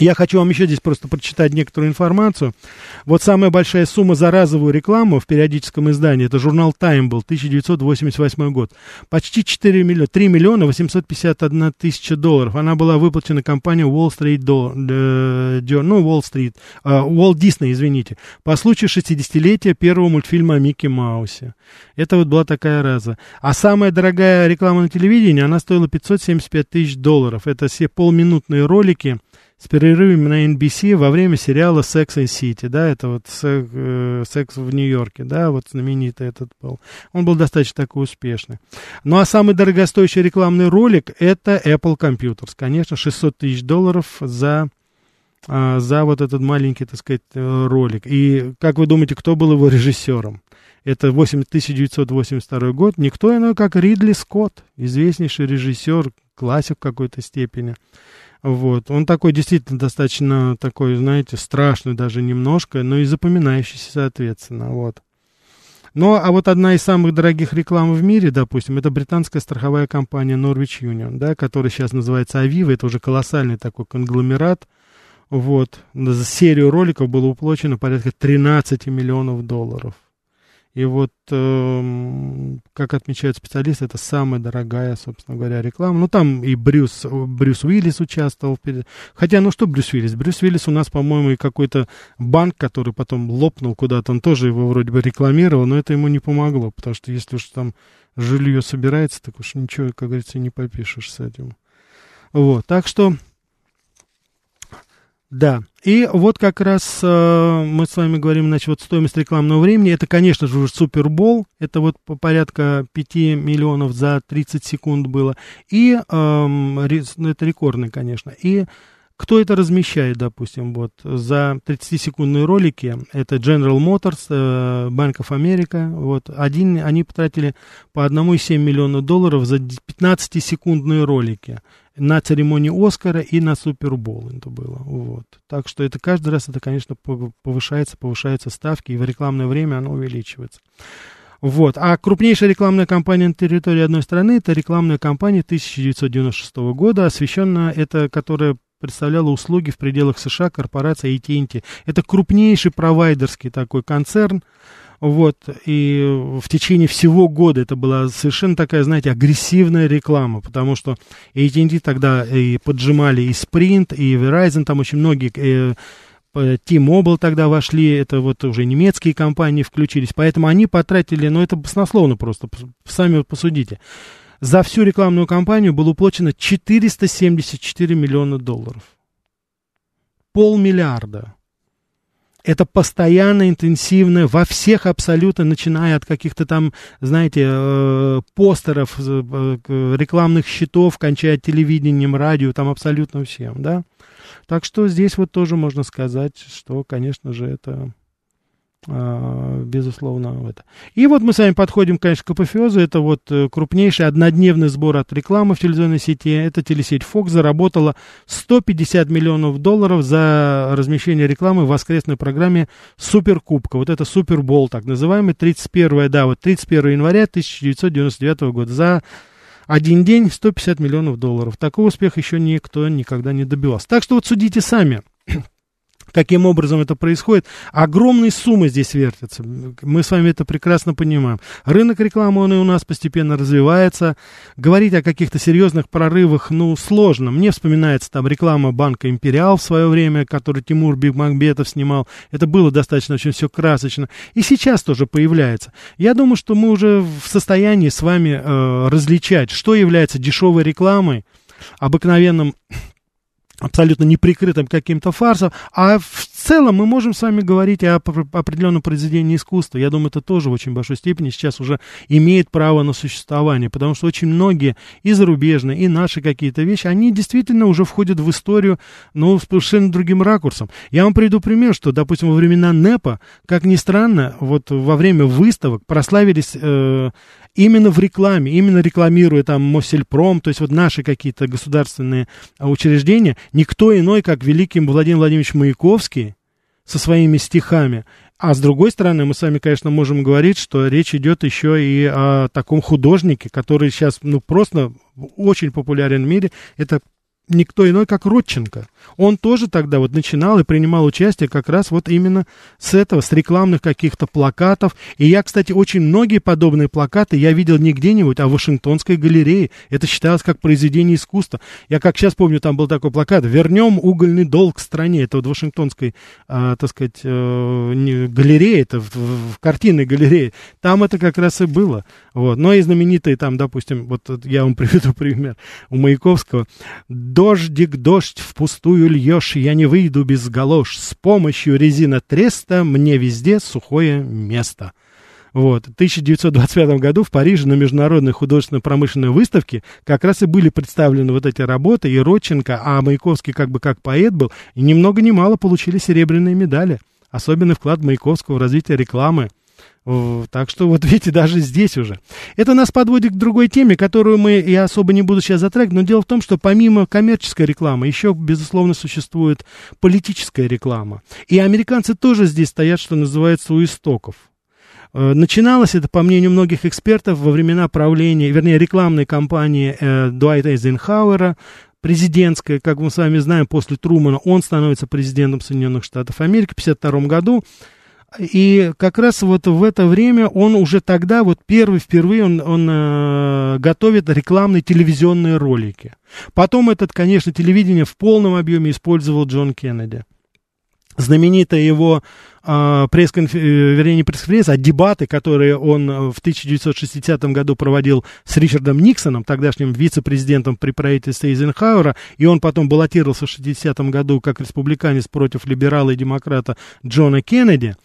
Я хочу вам еще здесь просто прочитать некоторую информацию. Вот самая большая сумма за разовую рекламу в периодическом издании, это журнал Time был, 1988 год. Почти 4 миллиона, 3 миллиона 851 тысяча долларов. Она была выплачена компанией Wall Street, Do, ну, Wall Street, uh, Walt Disney, извините, по случаю 60-летия первого мультфильма о Микки Маусе. Это вот была такая раза. А самая дорогая реклама на телевидении, она стоила 575 тысяч долларов. Это все полминутные ролики, с перерывами на NBC во время сериала Sex and City, да, это вот э, секс в Нью-Йорке, да, вот знаменитый этот был. Он был достаточно такой успешный. Ну, а самый дорогостоящий рекламный ролик это Apple Computers. Конечно, 600 тысяч долларов за а, за вот этот маленький, так сказать, э, ролик. И как вы думаете, кто был его режиссером? это 8, 1982 год, никто иной, как Ридли Скотт, известнейший режиссер, классик в какой-то степени. Вот. Он такой действительно достаточно такой, знаете, страшный даже немножко, но и запоминающийся, соответственно. Вот. Ну, а вот одна из самых дорогих реклам в мире, допустим, это британская страховая компания Norwich Union, да, которая сейчас называется Aviva, это уже колоссальный такой конгломерат. Вот. За серию роликов было уплачено порядка 13 миллионов долларов. И вот, э, как отмечают специалисты, это самая дорогая, собственно говоря, реклама. Ну, там и Брюс, Брюс Уиллис участвовал. Хотя, ну что Брюс Уиллис? Брюс Уиллис у нас, по-моему, и какой-то банк, который потом лопнул куда-то, он тоже его вроде бы рекламировал, но это ему не помогло, потому что если уж там жилье собирается, так уж ничего, как говорится, не попишешь с этим. Вот, так что да, и вот как раз э, мы с вами говорим, значит, вот стоимость рекламного времени, это, конечно же, уже Супербол, это вот порядка 5 миллионов за 30 секунд было, и э, это рекордный, конечно, и кто это размещает, допустим, вот за 30-секундные ролики, это General Motors, э, Bank of America, вот, один, они потратили по 1,7 миллиона долларов за 15-секундные ролики на церемонии Оскара и на Супербол это было. Вот. Так что это каждый раз это, конечно, повышается, повышаются ставки, и в рекламное время оно увеличивается. Вот. А крупнейшая рекламная кампания на территории одной страны это рекламная кампания 1996 года, освещенная, это, которая представляла услуги в пределах США корпорация AT&T. Это крупнейший провайдерский такой концерн, вот, и в течение всего года это была совершенно такая, знаете, агрессивная реклама, потому что AT&T тогда и поджимали и Sprint, и Verizon, там очень многие, э, T-Mobile тогда вошли, это вот уже немецкие компании включились, поэтому они потратили, ну это баснословно просто, сами посудите. За всю рекламную кампанию было уплачено 474 миллиона долларов. Полмиллиарда это постоянно интенсивное во всех абсолютно, начиная от каких-то там, знаете, э, постеров, э, рекламных щитов, кончая телевидением, радио, там абсолютно всем, да. Так что здесь вот тоже можно сказать, что, конечно же, это безусловно, это. И вот мы с вами подходим, конечно, к апофеозу. Это вот э, крупнейший однодневный сбор от рекламы в телевизионной сети. Это телесеть Fox заработала 150 миллионов долларов за размещение рекламы в воскресной программе Суперкубка. Вот это Супербол, так называемый, 31, да, вот 31 января 1999 года. За один день 150 миллионов долларов. Такого успеха еще никто никогда не добивался. Так что вот судите сами каким образом это происходит. Огромные суммы здесь вертятся. Мы с вами это прекрасно понимаем. Рынок рекламы, он и у нас постепенно развивается. Говорить о каких-то серьезных прорывах, ну, сложно. Мне вспоминается там реклама банка «Империал» в свое время, который Тимур Бигмагбетов снимал. Это было достаточно очень все красочно. И сейчас тоже появляется. Я думаю, что мы уже в состоянии с вами э, различать, что является дешевой рекламой, обыкновенным абсолютно неприкрытым каким-то фарсом, а в целом мы можем с вами говорить о определенном произведении искусства. Я думаю, это тоже в очень большой степени сейчас уже имеет право на существование, потому что очень многие и зарубежные, и наши какие-то вещи, они действительно уже входят в историю, но с совершенно другим ракурсом. Я вам приведу пример, что, допустим, во времена НЭПа, как ни странно, вот во время выставок прославились э, именно в рекламе, именно рекламируя там Мосельпром, то есть вот наши какие-то государственные а, учреждения, никто иной, как великий Владимир Владимирович Маяковский со своими стихами. А с другой стороны, мы с вами, конечно, можем говорить, что речь идет еще и о таком художнике, который сейчас, ну, просто очень популярен в мире. Это никто иной, как Родченко. Он тоже тогда вот начинал и принимал участие как раз вот именно с этого, с рекламных каких-то плакатов. И я, кстати, очень многие подобные плакаты я видел не где-нибудь, а в Вашингтонской галерее. Это считалось как произведение искусства. Я как сейчас помню, там был такой плакат «Вернем угольный долг стране». Это вот в Вашингтонской, э, так сказать, э, галерее, это в, в картинной галерее. Там это как раз и было. Вот. Но и знаменитые там, допустим, вот я вам приведу пример у Маяковского Дождик, дождь, впустую льешь, я не выйду без галош. С помощью резина треста мне везде сухое место. Вот. В 1925 году в Париже на международной художественно-промышленной выставке как раз и были представлены вот эти работы, и Родченко, а Маяковский как бы как поэт был, и ни много ни мало получили серебряные медали. Особенный вклад Маяковского в развитие рекламы. Так что вот видите, даже здесь уже. Это нас подводит к другой теме, которую мы, я особо не буду сейчас затрагивать, но дело в том, что помимо коммерческой рекламы, еще, безусловно, существует политическая реклама. И американцы тоже здесь стоят, что называется, у истоков. Э, начиналось это, по мнению многих экспертов, во времена правления, вернее, рекламной кампании э, Дуайта Эйзенхауэра, президентская, как мы с вами знаем, после Трумана он становится президентом Соединенных Штатов Америки в 1952 году. И как раз вот в это время он уже тогда, вот первый, впервые он, он э, готовит рекламные телевизионные ролики. Потом этот, конечно, телевидение в полном объеме использовал Джон Кеннеди знаменитая его э, пресс-конференция, вернее, не пресс-конференция, а дебаты, которые он в 1960 году проводил с Ричардом Никсоном, тогдашним вице-президентом при правительстве Эйзенхауэра, и он потом баллотировался в 60 году как республиканец против либерала и демократа Джона Кеннеди.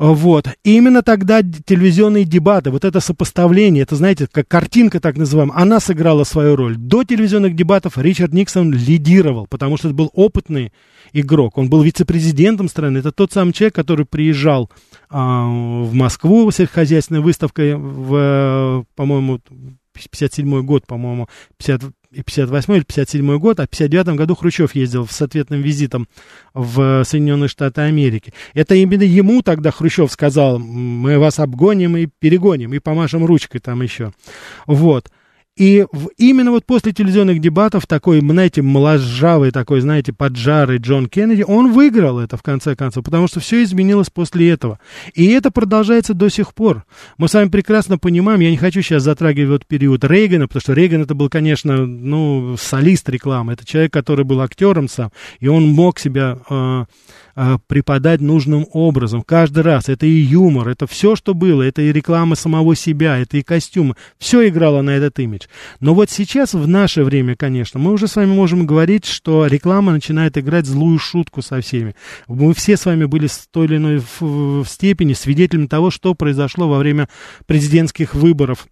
Вот. И именно тогда телевизионные дебаты, вот это сопоставление, это, знаете, как картинка так называемая, она сыграла свою роль. До телевизионных дебатов Ричард Никсон лидировал, потому что это был опытный игрок. Он был вице-президентом страны. Это тот самый человек, который приезжал а, в Москву сельскохозяйственной выставкой в, по-моему, 57 год, по-моему, 50, 58 или 57 год, а в 59 году Хрущев ездил с ответным визитом в Соединенные Штаты Америки. Это именно ему тогда Хрущев сказал, мы вас обгоним и перегоним, и помашем ручкой там еще. Вот. И в, именно вот после телевизионных дебатов такой, знаете, моложавый такой, знаете, поджарый Джон Кеннеди, он выиграл это в конце концов, потому что все изменилось после этого. И это продолжается до сих пор. Мы с вами прекрасно понимаем, я не хочу сейчас затрагивать вот период Рейгана, потому что Рейган это был, конечно, ну, солист рекламы, это человек, который был актером сам, и он мог себя... Э, преподать нужным образом. Каждый раз. Это и юмор, это все, что было. Это и реклама самого себя, это и костюмы. Все играло на этот имидж. Но вот сейчас, в наше время, конечно, мы уже с вами можем говорить, что реклама начинает играть злую шутку со всеми. Мы все с вами были с той или иной в, в степени свидетелями того, что произошло во время президентских выборов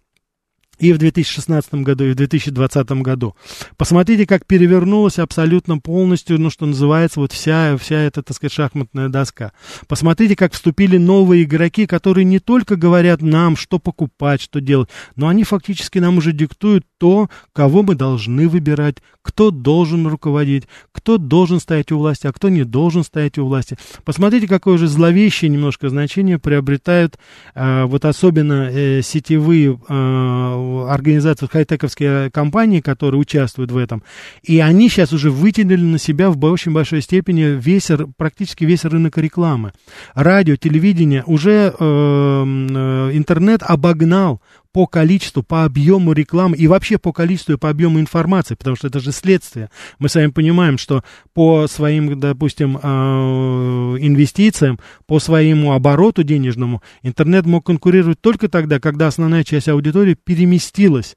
и в 2016 году, и в 2020 году. Посмотрите, как перевернулась абсолютно полностью, ну, что называется, вот вся, вся эта, так сказать, шахматная доска. Посмотрите, как вступили новые игроки, которые не только говорят нам, что покупать, что делать, но они фактически нам уже диктуют то, кого мы должны выбирать, кто должен руководить, кто должен стоять у власти, а кто не должен стоять у власти. Посмотрите, какое же зловещее немножко значение приобретают э, вот особенно э, сетевые э, организации, хай-тековские компании, которые участвуют в этом. И они сейчас уже вытянули на себя в очень большой степени весь, практически весь рынок рекламы. Радио, телевидение, уже э, э, интернет обогнал по количеству, по объему рекламы и вообще по количеству и по объему информации, потому что это же следствие. Мы с вами понимаем, что по своим, допустим, а, инвестициям, по своему обороту денежному интернет мог конкурировать только тогда, когда основная часть аудитории переместилась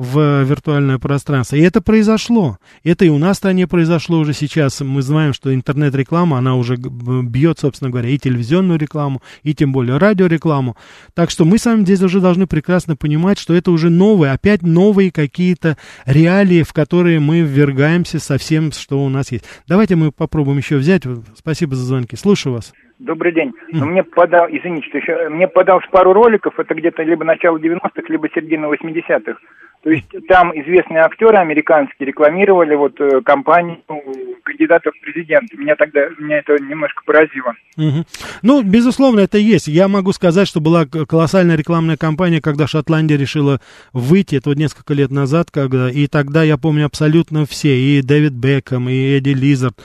в виртуальное пространство. И это произошло. Это и у нас в стране произошло уже сейчас. Мы знаем, что интернет-реклама, она уже бьет, собственно говоря, и телевизионную рекламу, и тем более радиорекламу. Так что мы с вами здесь уже должны прекрасно понимать, что это уже новые, опять новые какие-то реалии, в которые мы ввергаемся со всем, что у нас есть. Давайте мы попробуем еще взять. Спасибо за звонки. Слушаю вас. Добрый день. Mm. Мне подал, извините, что еще, мне подался пару роликов, это где-то либо начало 90-х, либо середина 80-х. То есть там известные актеры американские рекламировали вот э, компанию кандидатов в президенты. Меня тогда, меня это немножко поразило. Угу. Ну, безусловно, это есть. Я могу сказать, что была колоссальная рекламная кампания, когда Шотландия решила выйти, это вот несколько лет назад, когда, и тогда я помню абсолютно все, и Дэвид Бекхэм, и Эдди Лизард,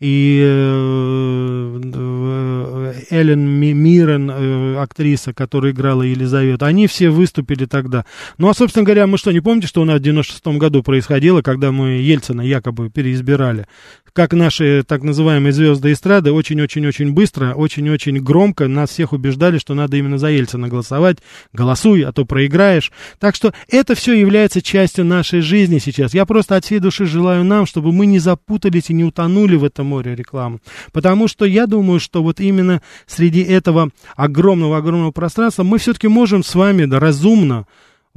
и э, э, Эллен Мирен, э, актриса, которая играла Елизавету, они все выступили тогда. Ну, а, собственно говоря, мы что, не помните, что у нас в 96-м году происходило, когда мы Ельцина якобы переизбирали? Как наши так называемые звезды эстрады очень-очень-очень быстро, очень-очень громко нас всех убеждали, что надо именно за Ельцина голосовать. Голосуй, а то проиграешь. Так что это все является частью нашей жизни сейчас. Я просто от всей души желаю нам, чтобы мы не запутались и не утонули в этом море рекламы. Потому что я думаю, что вот именно среди этого огромного-огромного пространства мы все-таки можем с вами да, разумно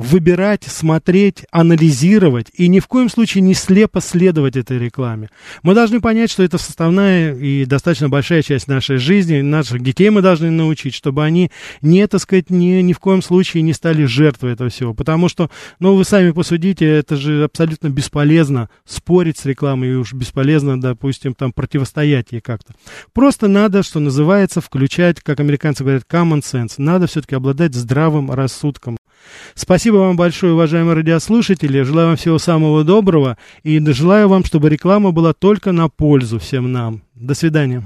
выбирать, смотреть, анализировать и ни в коем случае не слепо следовать этой рекламе. Мы должны понять, что это составная и достаточно большая часть нашей жизни. Наших детей мы должны научить, чтобы они не, так сказать, ни, ни в коем случае не стали жертвой этого всего. Потому что, ну, вы сами посудите, это же абсолютно бесполезно спорить с рекламой и уж бесполезно, допустим, там противостоять ей как-то. Просто надо, что называется, включать, как американцы говорят, common sense. Надо все-таки обладать здравым рассудком. Спасибо вам большое, уважаемые радиослушатели. Желаю вам всего самого доброго и желаю вам, чтобы реклама была только на пользу всем нам. До свидания.